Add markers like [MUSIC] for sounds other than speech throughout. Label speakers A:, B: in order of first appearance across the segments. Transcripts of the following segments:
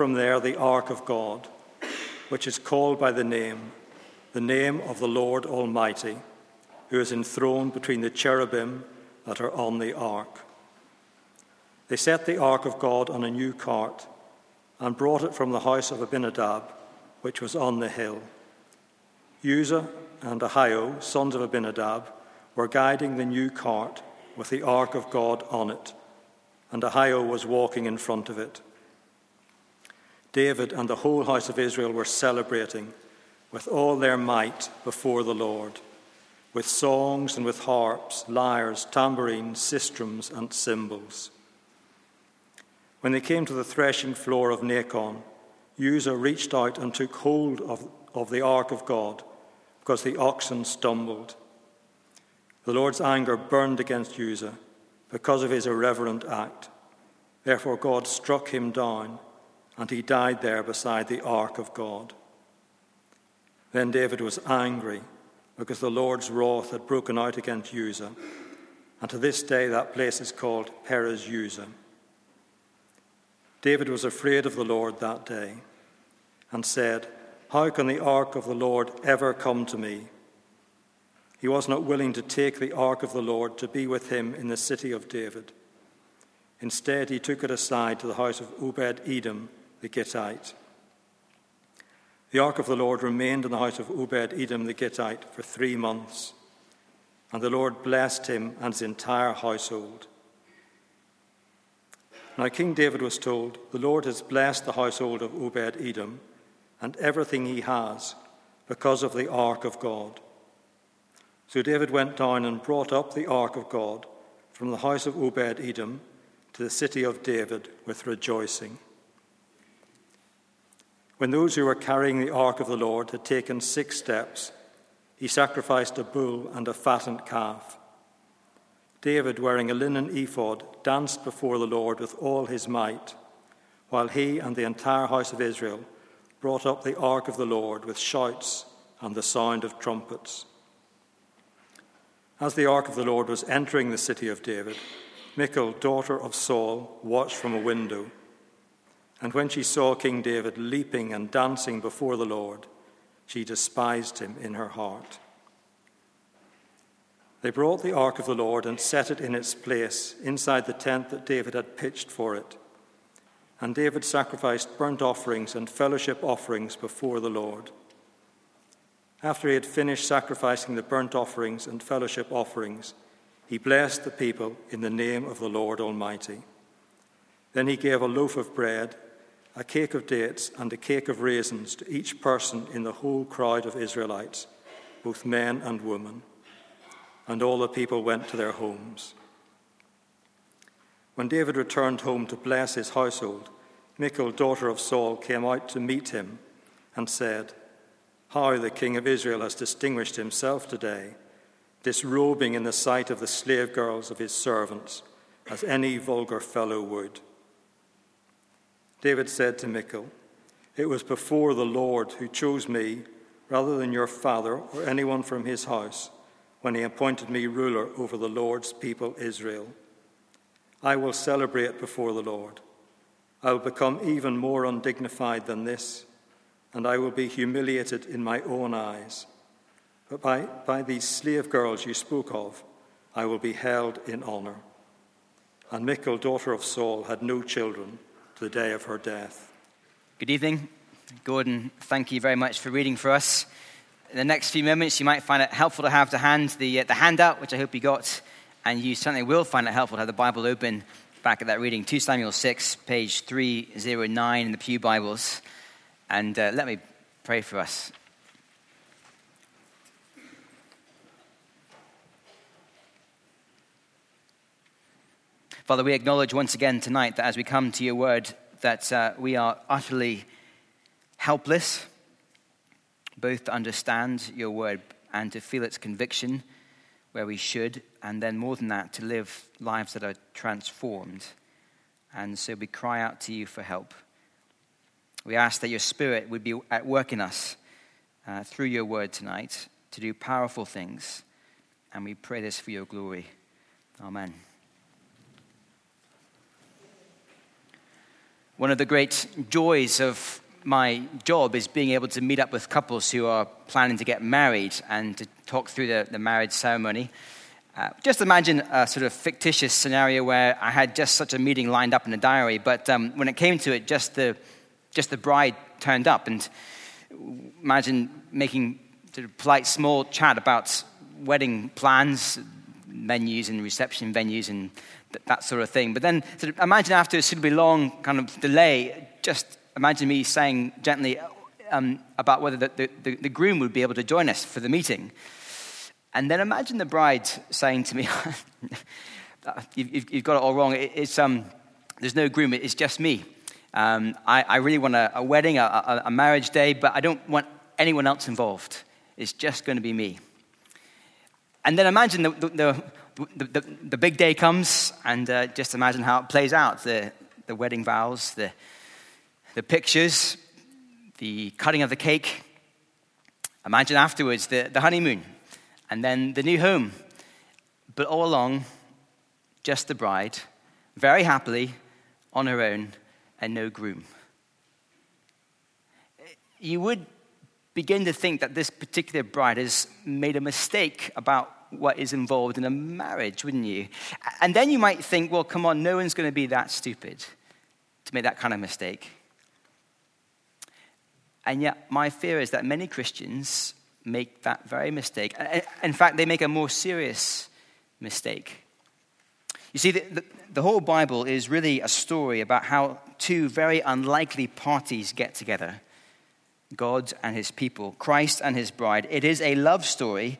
A: from there the ark of God, which is called by the name, the name of the Lord Almighty, who is enthroned between the cherubim that are on the ark. They set the ark of God on a new cart and brought it from the house of Abinadab, which was on the hill. Uzzah and Ahio, sons of Abinadab, were guiding the new cart with the ark of God on it, and Ahio was walking in front of it. David and the whole house of Israel were celebrating with all their might before the Lord, with songs and with harps, lyres, tambourines, sistrums, and cymbals. When they came to the threshing floor of Nacon, Uzzah reached out and took hold of, of the ark of God, because the oxen stumbled. The Lord's anger burned against Uzzah because of his irreverent act. Therefore, God struck him down, and he died there beside the ark of God. Then David was angry because the Lord's wrath had broken out against Uzzah, and to this day that place is called Perez Uzzah. David was afraid of the Lord that day and said, How can the ark of the Lord ever come to me? He was not willing to take the ark of the Lord to be with him in the city of David. Instead, he took it aside to the house of Obed Edom the Gittite. The ark of the Lord remained in the house of Obed Edom the Gittite for three months, and the Lord blessed him and his entire household. Now, King David was told, The Lord has blessed the household of Obed Edom and everything he has because of the ark of God. So David went down and brought up the ark of God from the house of Obed Edom to the city of David with rejoicing. When those who were carrying the ark of the Lord had taken six steps, he sacrificed a bull and a fattened calf. David, wearing a linen ephod, danced before the Lord with all his might, while he and the entire house of Israel brought up the ark of the Lord with shouts and the sound of trumpets. As the ark of the Lord was entering the city of David, Michal, daughter of Saul, watched from a window. And when she saw King David leaping and dancing before the Lord, she despised him in her heart. They brought the ark of the Lord and set it in its place inside the tent that David had pitched for it. And David sacrificed burnt offerings and fellowship offerings before the Lord. After he had finished sacrificing the burnt offerings and fellowship offerings, he blessed the people in the name of the Lord Almighty. Then he gave a loaf of bread, a cake of dates, and a cake of raisins to each person in the whole crowd of Israelites, both men and women. And all the people went to their homes. When David returned home to bless his household, Michal, daughter of Saul, came out to meet him and said, how the king of Israel has distinguished himself today, disrobing in the sight of the slave girls of his servants, as any vulgar fellow would. David said to Michal, It was before the Lord who chose me rather than your father or anyone from his house when he appointed me ruler over the Lord's people Israel. I will celebrate before the Lord. I will become even more undignified than this and I will be humiliated in my own eyes. But by, by these slave girls you spoke of, I will be held in honor. And Michal, daughter of Saul, had no children to the day of her death.
B: Good evening. Gordon, thank you very much for reading for us. In the next few moments, you might find it helpful to have to hand the, uh, the handout, which I hope you got, and you certainly will find it helpful to have the Bible open back at that reading 2 Samuel 6, page 309 in the Pew Bibles. And uh, let me pray for us. Father, we acknowledge once again tonight that as we come to your word, that uh, we are utterly helpless, both to understand your word and to feel its conviction where we should, and then more than that, to live lives that are transformed. And so we cry out to you for help. We ask that your Spirit would be at work in us uh, through your word tonight to do powerful things. And we pray this for your glory. Amen. One of the great joys of my job is being able to meet up with couples who are planning to get married and to talk through the, the marriage ceremony. Uh, just imagine a sort of fictitious scenario where I had just such a meeting lined up in the diary, but um, when it came to it, just the, just the bride turned up. And imagine making sort of polite small chat about wedding plans, menus and reception venues and th- that sort of thing. But then imagine after a suitably long kind of delay, just imagine me saying gently um, about whether the, the, the, groom would be able to join us for the meeting. And then imagine the bride saying to me, [LAUGHS] you've, got it all wrong. It, it's, um, there's no groom, it's just me. Um, I, I, really want a, a wedding, a, a, a marriage day, but I don't want anyone else involved. It's just going to be me. And then imagine the, the, the, the big day comes, and uh, just imagine how it plays out the, the wedding vows, the, the pictures, the cutting of the cake. Imagine afterwards the, the honeymoon, and then the new home. But all along, just the bride, very happily on her own, and no groom. You would begin to think that this particular bride has made a mistake about what is involved in a marriage, wouldn't you? And then you might think, well, come on, no one's going to be that stupid to make that kind of mistake. And yet, my fear is that many Christians make that very mistake. In fact, they make a more serious mistake. You see, the, the, the, whole Bible is really a story about how two very unlikely parties get together God and his people, Christ and his bride. It is a love story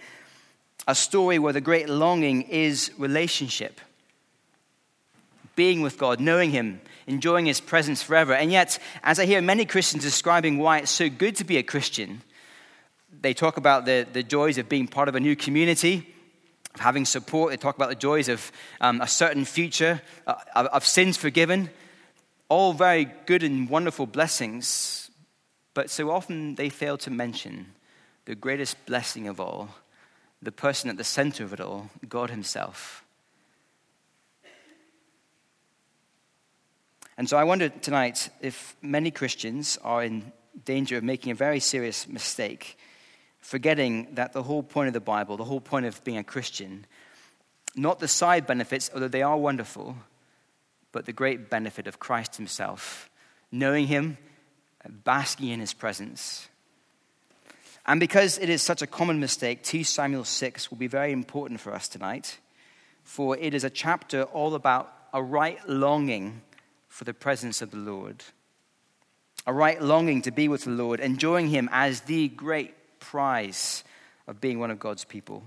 B: a story where the great longing is relationship. Being with God, knowing Him, enjoying His presence forever. And yet, as I hear many Christians describing why it's so good to be a Christian, they talk about the, the joys of being part of a new community, of having support. They talk about the joys of um, a certain future, uh, of, of sins forgiven. All very good and wonderful blessings, but so often they fail to mention the greatest blessing of all the person at the center of it all, God Himself. And so I wonder tonight if many Christians are in danger of making a very serious mistake, forgetting that the whole point of the Bible, the whole point of being a Christian, not the side benefits, although they are wonderful, but the great benefit of Christ Himself, knowing Him, basking in His presence. And because it is such a common mistake, 2 Samuel 6 will be very important for us tonight, for it is a chapter all about a right longing for the presence of the Lord, a right longing to be with the Lord, enjoying Him as the great prize of being one of God's people.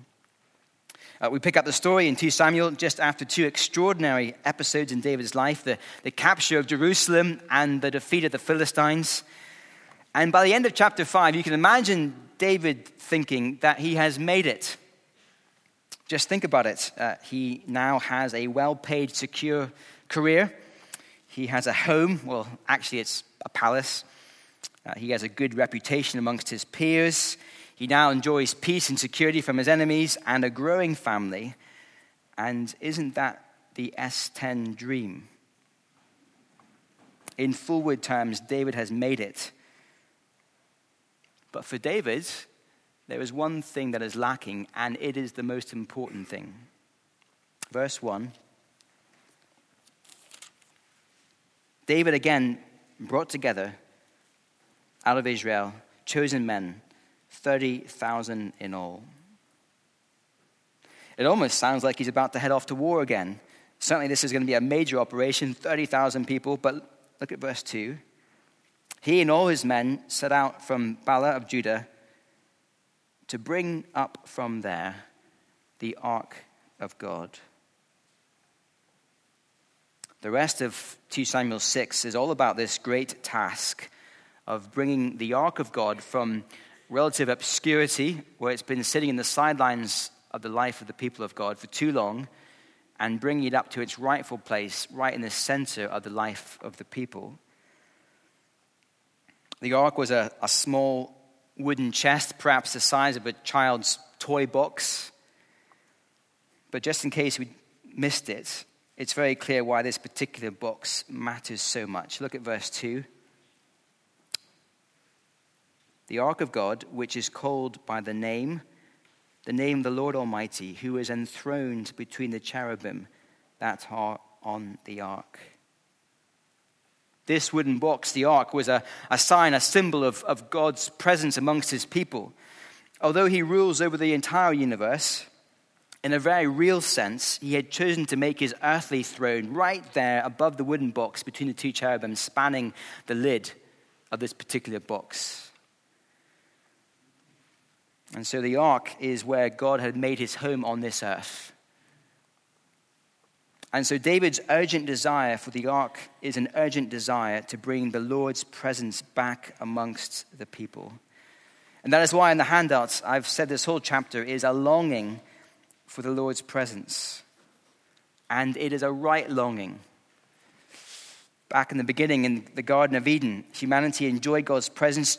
B: Uh, we pick up the story in 2 Samuel just after two extraordinary episodes in David's life the, the capture of Jerusalem and the defeat of the Philistines. And by the end of chapter 5, you can imagine David thinking that he has made it. Just think about it. Uh, he now has a well paid, secure career. He has a home. Well, actually, it's a palace. Uh, he has a good reputation amongst his peers. He now enjoys peace and security from his enemies and a growing family. And isn't that the S10 dream? In forward terms, David has made it. But for David, there is one thing that is lacking, and it is the most important thing. Verse 1 David again brought together out of Israel chosen men, 30,000 in all. It almost sounds like he's about to head off to war again. Certainly, this is going to be a major operation 30,000 people, but look at verse 2. He and all his men set out from Baalah of Judah to bring up from there the ark of God. The rest of 2 Samuel 6 is all about this great task of bringing the ark of God from relative obscurity, where it's been sitting in the sidelines of the life of the people of God for too long, and bringing it up to its rightful place, right in the center of the life of the people. The ark was a, a small wooden chest, perhaps the size of a child's toy box. But just in case we missed it, it's very clear why this particular box matters so much. Look at verse 2. The ark of God, which is called by the name, the name of the Lord Almighty, who is enthroned between the cherubim that are on the ark. This wooden box, the ark, was a, a sign, a symbol of, of God's presence amongst his people. Although he rules over the entire universe, in a very real sense, he had chosen to make his earthly throne right there above the wooden box between the two cherubim, spanning the lid of this particular box. And so the ark is where God had made his home on this earth. And so David's urgent desire for the ark is an urgent desire to bring the Lord's presence back amongst the people. And that is why in the handouts, I've said this whole chapter is a longing for the Lord's presence. And it is a right longing. Back in the beginning, in the Garden of Eden, humanity enjoyed God's presence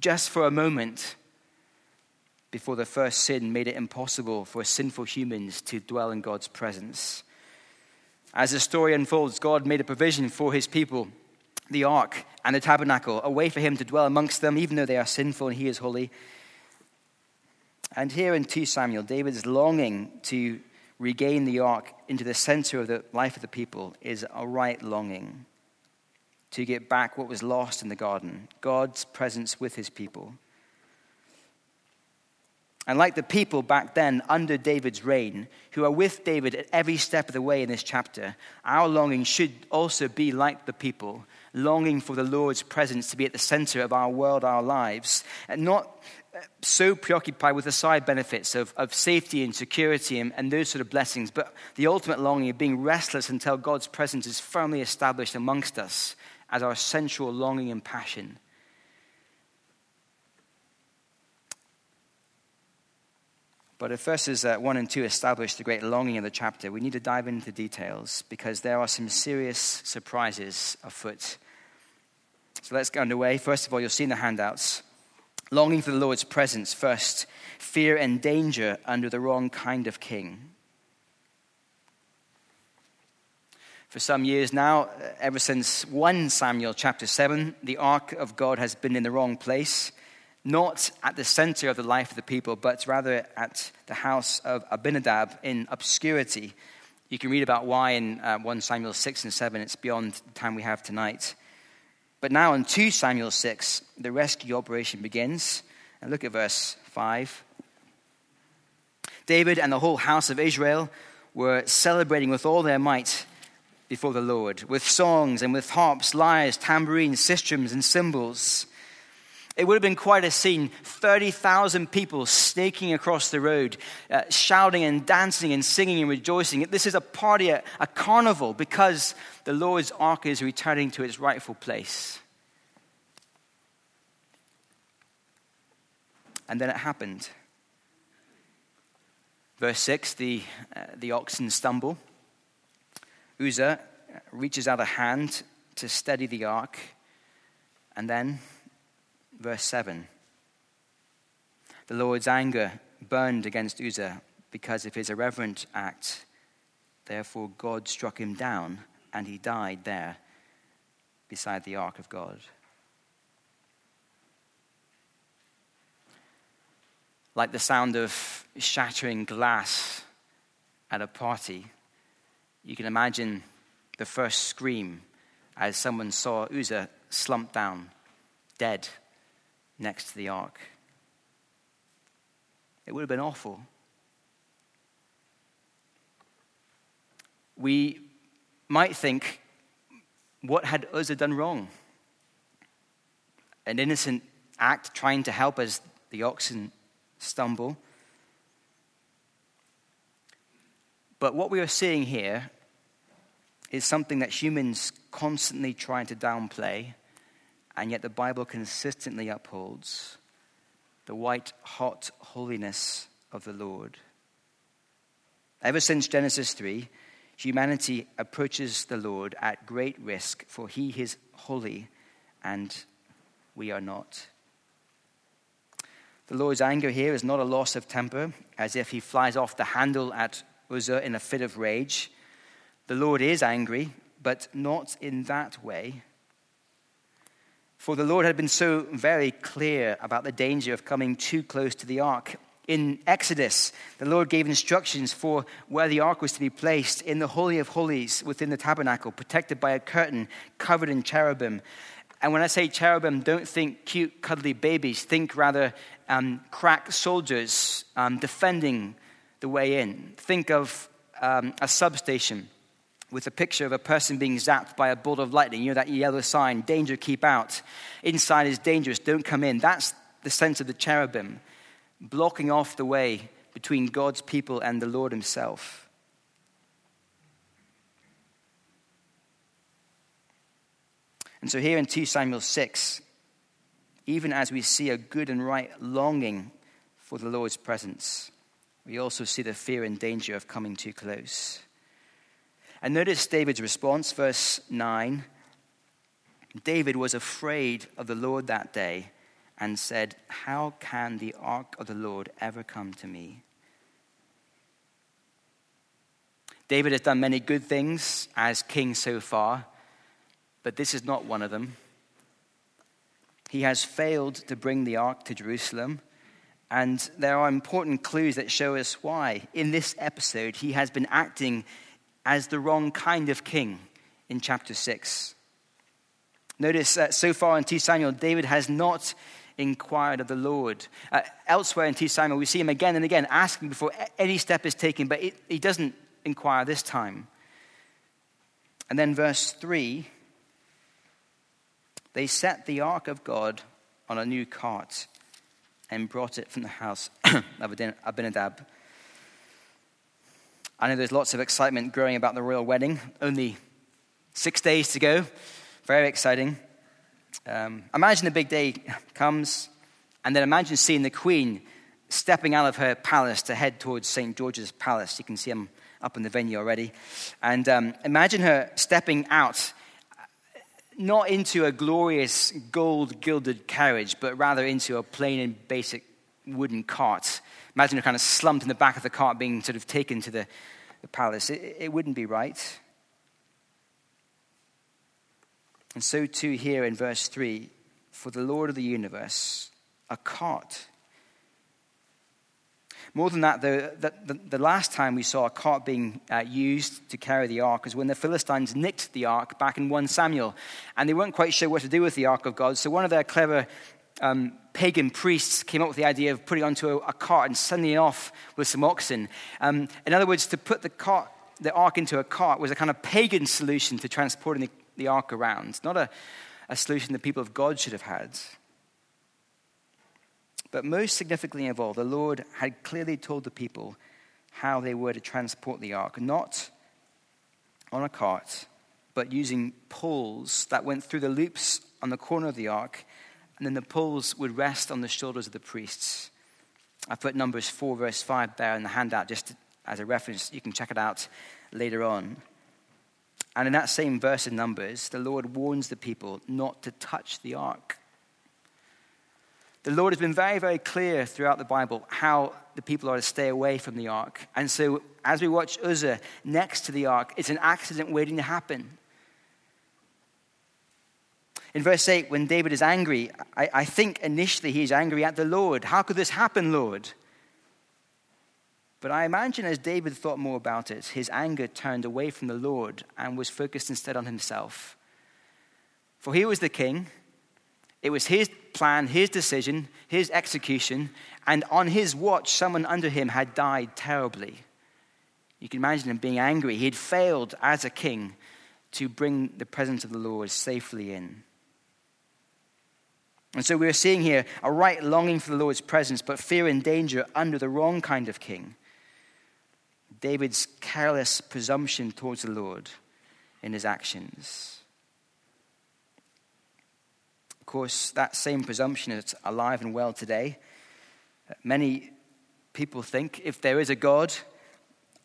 B: just for a moment before the first sin made it impossible for sinful humans to dwell in God's presence. As the story unfolds, God made a provision for his people, the ark and the tabernacle, a way for him to dwell amongst them, even though they are sinful and he is holy. And here in 2 Samuel, David is longing to regain the ark into the center of the life of the people, is a right longing to get back what was lost in the garden God's presence with his people. And like the people back then under David's reign, who are with David at every step of the way in this chapter, our longing should also be like the people, longing for the Lord's presence to be at the center of our world, our lives, and not uh, so preoccupied with the side benefits of, of safety and security and, and those sort of blessings, but the ultimate longing of being restless until God's presence is firmly established amongst us as our central longing and passion. But if verses uh, 1 and 2 establish the great longing of the chapter, we need to dive into details because there are some serious surprises afoot. So let's get underway. First of all, you'll see in the handouts longing for the Lord's presence first, fear and danger under the wrong kind of king. For some years now, uh, ever since 1 Samuel chapter 7, the ark of God has been in the wrong place not at the center of the life of the people, but rather at the house of Abinadab in obscurity. You can read about why in uh, 1 Samuel 6 and 7. It's beyond the time we have tonight. But now in 2 Samuel 6, the rescue operation begins. And look at verse 5. David and the whole house of Israel were celebrating with all their might before the Lord, with songs and with harps, lyres, tambourines, sistrums, and cymbals. It would have been quite a scene 30,000 people snaking across the road, uh, shouting and dancing and singing and rejoicing. This is a party, a, a carnival, because the Lord's ark is returning to its rightful place. And then it happened. Verse 6 the, uh, the oxen stumble. Uzzah reaches out a hand to steady the ark, and then verse 7. The Lord's anger burned against Uzzah because of his irreverent act. Therefore, God struck him down, and he died there beside the ark of God. Like the sound of shattering glass at a party, you can imagine the first scream as someone saw Uzzah slump down, dead next to the ark. It would have been awful. We might think, what had Uzzah done wrong? An innocent act trying to help as the oxen stumble. But what we are seeing here is something that humans constantly try to downplay and yet the Bible consistently upholds the white hot holiness of the Lord. Ever since Genesis 3, humanity approaches the Lord at great risk, for he is holy and we are not. The Lord's anger here is not a loss of temper, as if he flies off the handle at Uzzah in a fit of rage. the Lord is angry, but not in that way. For the Lord had been so very clear about the danger of coming too close to the ark. In Exodus, the Lord gave instructions for where the ark was to be placed in the Holy of Holies within the tabernacle, protected by a curtain covered in cherubim. And when I say cherubim, don't think cute, cuddly babies. Think rather um, crack soldiers um, defending the way in. Think of um, a substation with a picture of a person being zapped by a bolt of lightning. You know that yellow sign, danger, keep out. Inside is dangerous, don't come in. That's the sense of the cherubim, blocking off the way between God's people and the Lord Himself. And so here in 2 Samuel 6, even as we see a good and right longing for the Lord's presence, we also see the fear and danger of coming too close. And notice David's response, verse 9. David was afraid of the Lord that day and said, How can the ark of the Lord ever come to me? David has done many good things as king so far, but this is not one of them. He has failed to bring the ark to Jerusalem, and there are important clues that show us why. In this episode, he has been acting as the wrong kind of king in chapter 6. Notice that so far in 2 Samuel, David has not inquired of the Lord. Uh, elsewhere in 2 Samuel, we see him again and again asking before any step is taken, but it, he doesn't inquire this time. And then verse 3 they set the ark of God on a new cart and brought it from the house of Abinadab I know there's lots of excitement growing about the royal wedding. Only six days to go. Very exciting. Um, imagine the big day comes, and then imagine seeing the Queen stepping out of her palace to head towards St. George's Palace. You can see them up in the venue already. And um, imagine her stepping out, not into a glorious gold gilded carriage, but rather into a plain and basic wooden cart Imagine her kind of slumped in the back of the cart being sort of taken to the, the palace. It, it wouldn't be right. And so, too, here in verse 3 for the Lord of the universe, a cart. More than that, the, the, the, last time we saw a cart being uh, used to carry the ark was when the Philistines nicked the ark back in 1 Samuel. And they weren't quite sure what to do with the ark of God. So one of their clever um, pagan priests came up with the idea of putting onto a, a cart and sending it off with some oxen. Um, in other words, to put the, cart, the ark into a cart was a kind of pagan solution to transporting the, the ark around, not a, a solution the people of God should have had. But most significantly of all, the Lord had clearly told the people how they were to transport the ark, not on a cart, but using poles that went through the loops on the corner of the ark and then the poles would rest on the shoulders of the priests. I put Numbers 4, verse 5 there in the handout just as a reference. You can check it out later on. And in that same verse in Numbers, the Lord warns the people not to touch the ark. The Lord has been very, very clear throughout the Bible how the people are to stay away from the ark. And so, as we watch Uzzah next to the ark, it's an accident waiting to happen. In verse 8, when David is angry, I, I think initially he's angry at the Lord. How could this happen, Lord? But I imagine as David thought more about it, his anger turned away from the Lord and was focused instead on himself. For he was the king, it was his plan, his decision, his execution, and on his watch, someone under him had died terribly. You can imagine him being angry. He had failed as a king to bring the presence of the Lord safely in. And so we're seeing here a right longing for the Lord's presence, but fear and danger under the wrong kind of king. David's careless presumption towards the Lord in his actions. Of course, that same presumption is alive and well today. Many people think if there is a God,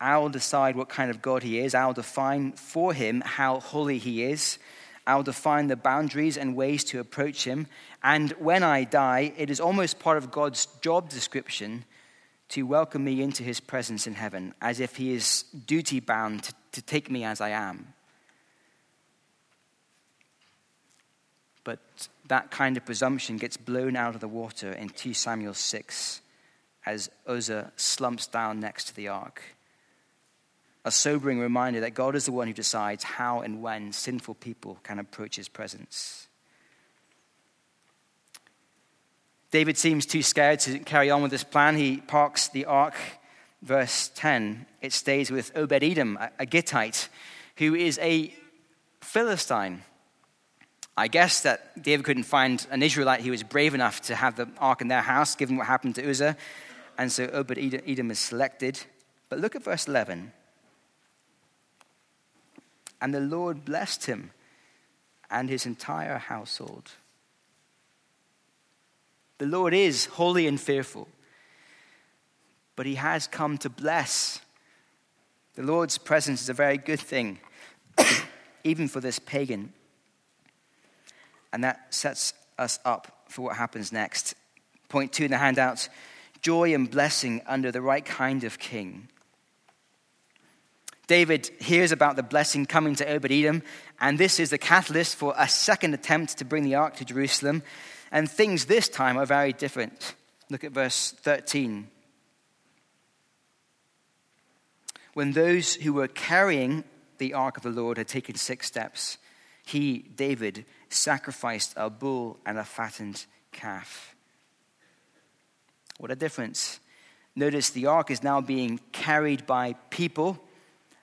B: I'll decide what kind of God he is. I'll define for him how holy he is. I'll define the boundaries and ways to approach him. And when I die, it is almost part of God's job description to welcome me into his presence in heaven, as if he is duty bound to, to take me as I am. But that kind of presumption gets blown out of the water in 2 Samuel 6 as Uzzah slumps down next to the ark. A sobering reminder that God is the one who decides how and when sinful people can approach his presence. David seems too scared to carry on with this plan. He parks the ark. Verse 10, it stays with Obed Edom, a Gittite, who is a Philistine. I guess that David couldn't find an Israelite who was brave enough to have the ark in their house, given what happened to Uzzah. And so Obed Edom is selected. But look at verse 11. And the Lord blessed him and his entire household. The Lord is holy and fearful, but he has come to bless. The Lord's presence is a very good thing, [COUGHS] even for this pagan. And that sets us up for what happens next. Point two in the handout joy and blessing under the right kind of king. David hears about the blessing coming to Obed Edom, and this is the catalyst for a second attempt to bring the ark to Jerusalem. And things this time are very different. Look at verse 13. When those who were carrying the ark of the Lord had taken six steps, he, David, sacrificed a bull and a fattened calf. What a difference. Notice the ark is now being carried by people,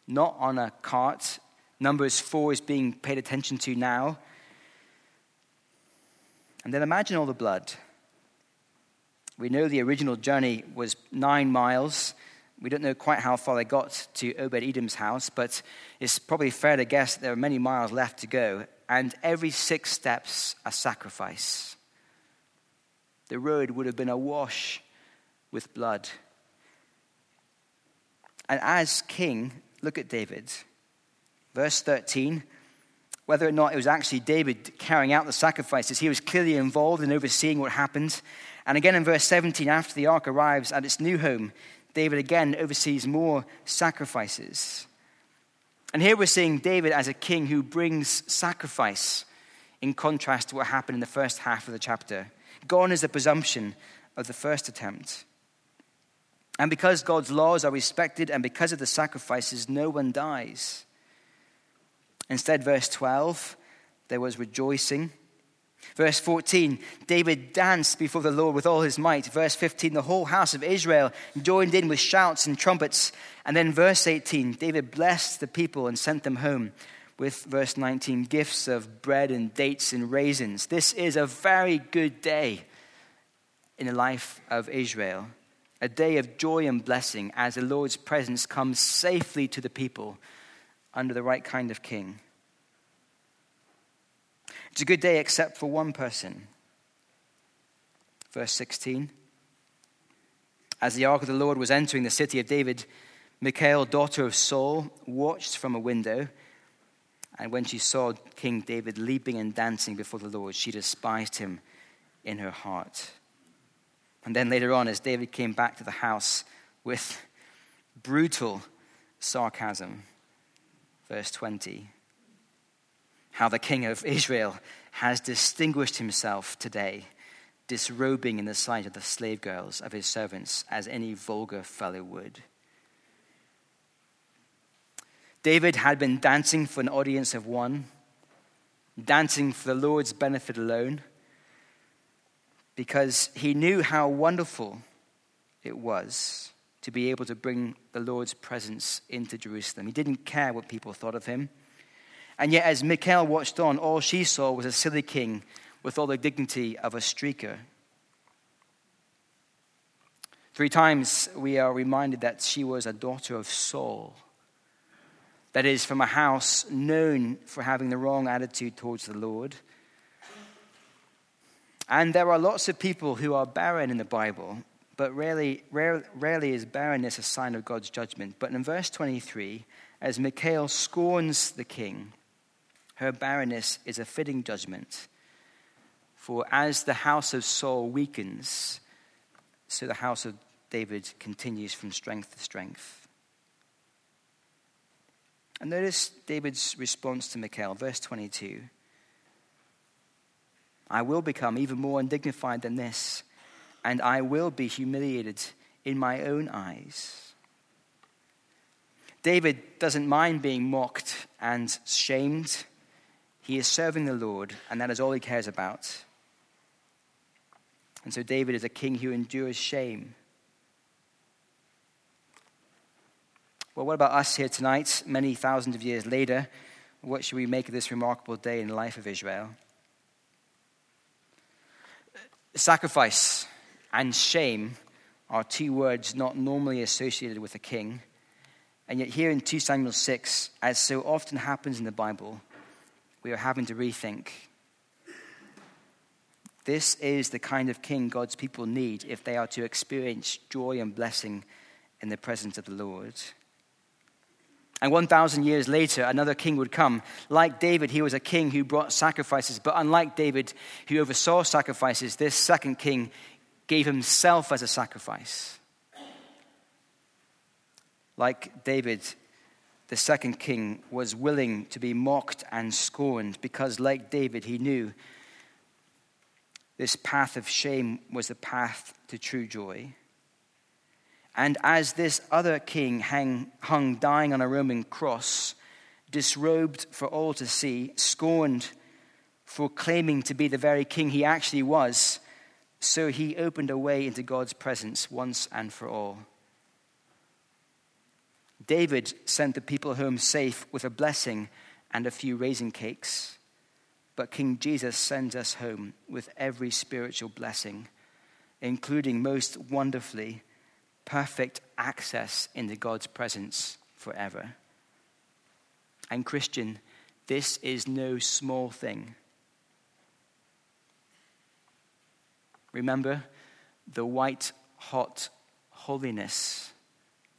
B: not on a cart. Numbers 4 is being paid attention to now. And then imagine all the blood. We know the original journey was nine miles. We don't know quite how far they got to Obed Edom's house, but it's probably fair to guess there are many miles left to go. And every six steps, a sacrifice. The road would have been awash with blood. And as king, look at David. Verse 13 whether or not it was actually David carrying out the sacrifices, he was clearly involved in overseeing what happened. And again in verse 17, after the ark arrives at its new home, David again oversees more sacrifices. And here we're seeing David as a king who brings sacrifice in contrast to what happened in the first half of the chapter. Gone is the presumption of the first attempt. And because God's laws are respected and because of the sacrifices, no one dies. Instead, verse 12, there was rejoicing. Verse 14, David danced before the Lord with all his might. Verse 15, the whole house of Israel joined in with shouts and trumpets. And then verse 18, David blessed the people and sent them home with, verse 19, gifts of bread and dates and raisins. This is a very good day in the life of Israel, a day of joy and blessing as the Lord's presence comes safely to the people under the right kind of king. It's a good day except for one person. Verse 16. As the ark of the Lord was entering the city of David, Michal, daughter of Saul, watched from a window. And when she saw King David leaping and dancing before the Lord, she despised him in her heart. And then later on, as David came back to the house with brutal sarcasm, verse 20 how the king of Israel has distinguished himself today, disrobing in the sight of the slave girls of his servants as any vulgar fellow would. David had been dancing for an audience of one, dancing for the Lord's benefit alone, because he knew how wonderful it was to be able to bring the Lord's presence into Jerusalem. He didn't care what people thought of him. And yet, as Michal watched on, all she saw was a silly king with all the dignity of a streaker. Three times we are reminded that she was a daughter of Saul. That is, from a house known for having the wrong attitude towards the Lord. And there are lots of people who are barren in the Bible, but rarely, rare, rarely is barrenness a sign of God's judgment. But in verse 23, as Michal scorns the king, her barrenness is a fitting judgment. For as the house of Saul weakens, so the house of David continues from strength to strength. And notice David's response to Michal, verse 22. I will become even more undignified than this, and I will be humiliated in my own eyes. David doesn't mind being mocked and shamed. He is serving the Lord, and that is all he cares about. And so David is a king who endures shame. Well, what about us here tonight, many thousands of years later? What should we make of this remarkable day in the life of Israel? Sacrifice and shame are two words not normally associated with a king. And yet, here in 2 Samuel 6, as so often happens in the Bible, we are having to rethink. This is the kind of king God's people need if they are to experience joy and blessing in the presence of the Lord. And 1,000 years later, another king would come. Like David, he was a king who brought sacrifices. But unlike David, who oversaw sacrifices, this second king gave himself as a sacrifice. Like David, the second king was willing to be mocked and scorned because, like David, he knew this path of shame was the path to true joy. And as this other king hang, hung dying on a Roman cross, disrobed for all to see, scorned for claiming to be the very king he actually was, so he opened a way into God's presence once and for all. David sent the people home safe with a blessing and a few raisin cakes. But King Jesus sends us home with every spiritual blessing, including most wonderfully perfect access into God's presence forever. And, Christian, this is no small thing. Remember the white hot holiness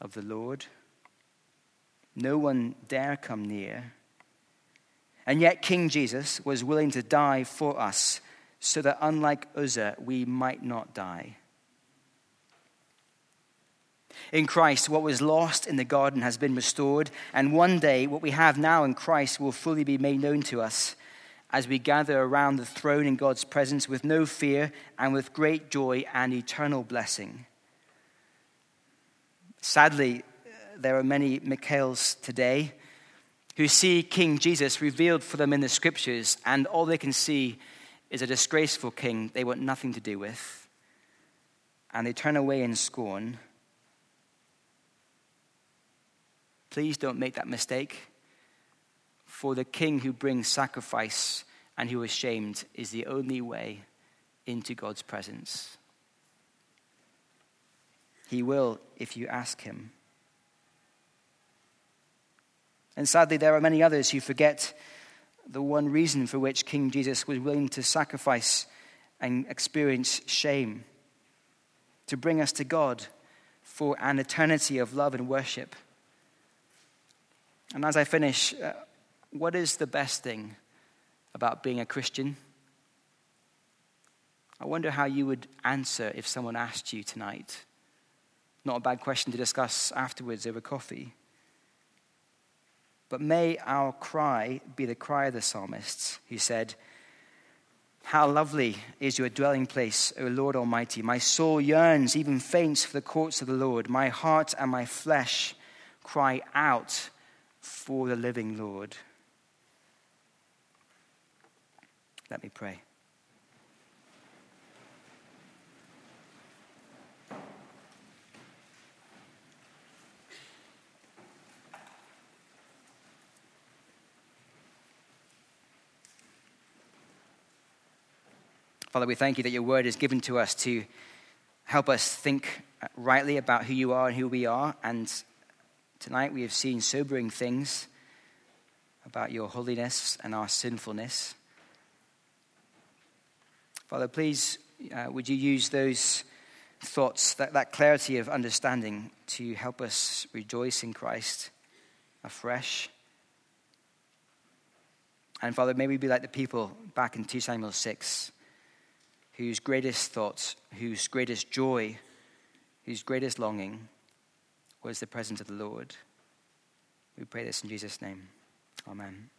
B: of the Lord. No one dare come near. And yet, King Jesus was willing to die for us so that, unlike Uzzah, we might not die. In Christ, what was lost in the garden has been restored, and one day what we have now in Christ will fully be made known to us as we gather around the throne in God's presence with no fear and with great joy and eternal blessing. Sadly, there are many Michals today who see King Jesus revealed for them in the scriptures, and all they can see is a disgraceful king they want nothing to do with. And they turn away in scorn. Please don't make that mistake. For the king who brings sacrifice and who is shamed is the only way into God's presence. He will if you ask him. And sadly, there are many others who forget the one reason for which King Jesus was willing to sacrifice and experience shame to bring us to God for an eternity of love and worship. And as I finish, uh, what is the best thing about being a Christian? I wonder how you would answer if someone asked you tonight. Not a bad question to discuss afterwards over coffee. But may our cry be the cry of the psalmists who said, How lovely is your dwelling place, O Lord Almighty! My soul yearns, even faints, for the courts of the Lord. My heart and my flesh cry out for the living Lord. Let me pray. Father, we thank you that your word is given to us to help us think rightly about who you are and who we are. And tonight we have seen sobering things about your holiness and our sinfulness. Father, please, uh, would you use those thoughts, that, that clarity of understanding, to help us rejoice in Christ afresh? And Father, may we be like the people back in 2 Samuel 6 whose greatest thoughts, whose greatest joy whose greatest longing was the presence of the Lord. We pray this in Jesus' name. Amen.